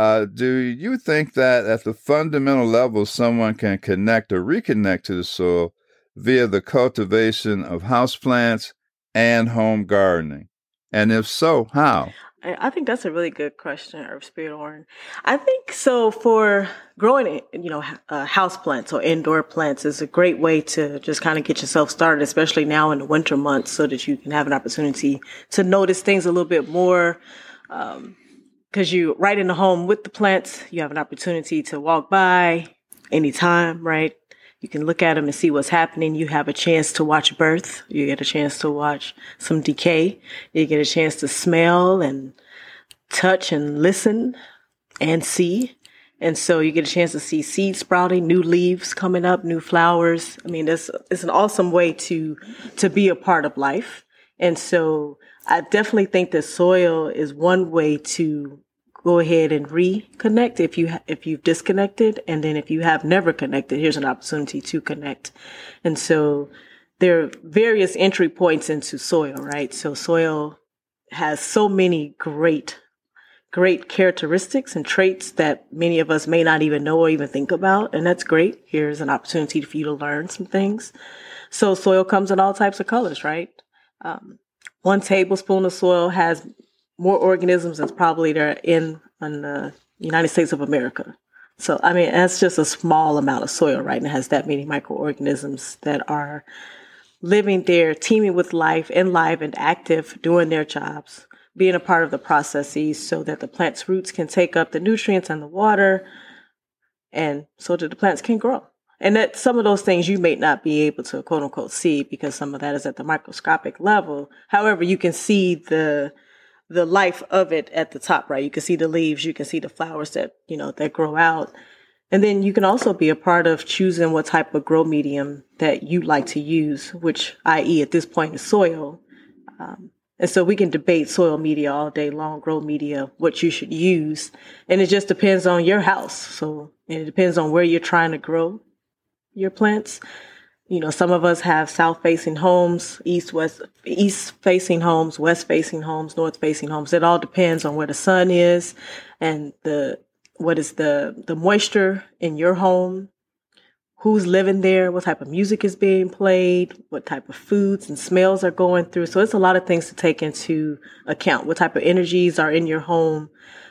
Uh, do you think that at the fundamental level, someone can connect or reconnect to the soil via the cultivation of houseplants and home gardening? And if so, how? I think that's a really good question, Herb Spirit Oren. I think so for growing, you know, uh, house plants or indoor plants is a great way to just kind of get yourself started, especially now in the winter months, so that you can have an opportunity to notice things a little bit more. Um, because you right in the home with the plants, you have an opportunity to walk by anytime, right? You can look at them and see what's happening. You have a chance to watch birth. You get a chance to watch some decay. You get a chance to smell and touch and listen and see. And so you get a chance to see seeds sprouting, new leaves coming up, new flowers. I mean, it's, it's an awesome way to, to be a part of life. And so I definitely think that soil is one way to go ahead and reconnect if you if you've disconnected. And then if you have never connected here's an opportunity to connect. And so there are various entry points into soil right? So soil has so many great great characteristics and traits that many of us may not even know or even think about. And that's great. Here's an opportunity for you to learn some things. So soil comes in all types of colors right um, one tablespoon of soil has more organisms than probably there in, in the United States of America. So, I mean, that's just a small amount of soil, right? And it has that many microorganisms that are living there, teeming with life and live and active, doing their jobs, being a part of the processes so that the plant's roots can take up the nutrients and the water and so that the plants can grow. And that some of those things you may not be able to quote unquote see because some of that is at the microscopic level. However, you can see the the life of it at the top, right? You can see the leaves, you can see the flowers that, you know, that grow out. And then you can also be a part of choosing what type of grow medium that you like to use, which, i.e., at this point is soil. Um, and so we can debate soil media all day long, grow media, what you should use. And it just depends on your house. So it depends on where you're trying to grow your plants you know, some of us have south facing homes, east, west, east facing homes, west facing homes, north facing homes. It all depends on where the sun is and the, what is the, the moisture in your home, who's living there, what type of music is being played, what type of foods and smells are going through. So it's a lot of things to take into account. What type of energies are in your home.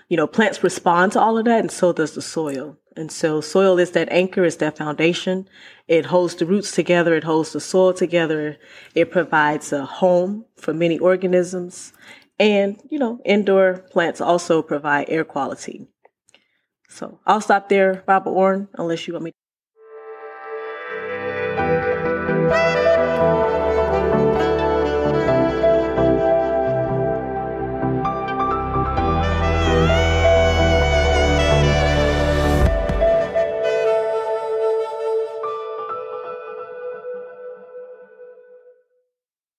You know, plants respond to all of that and so does the soil. And so soil is that anchor, is that foundation. It holds the roots together. It holds the soil together. It provides a home for many organisms. And, you know, indoor plants also provide air quality. So I'll stop there, Robert Warren, unless you want me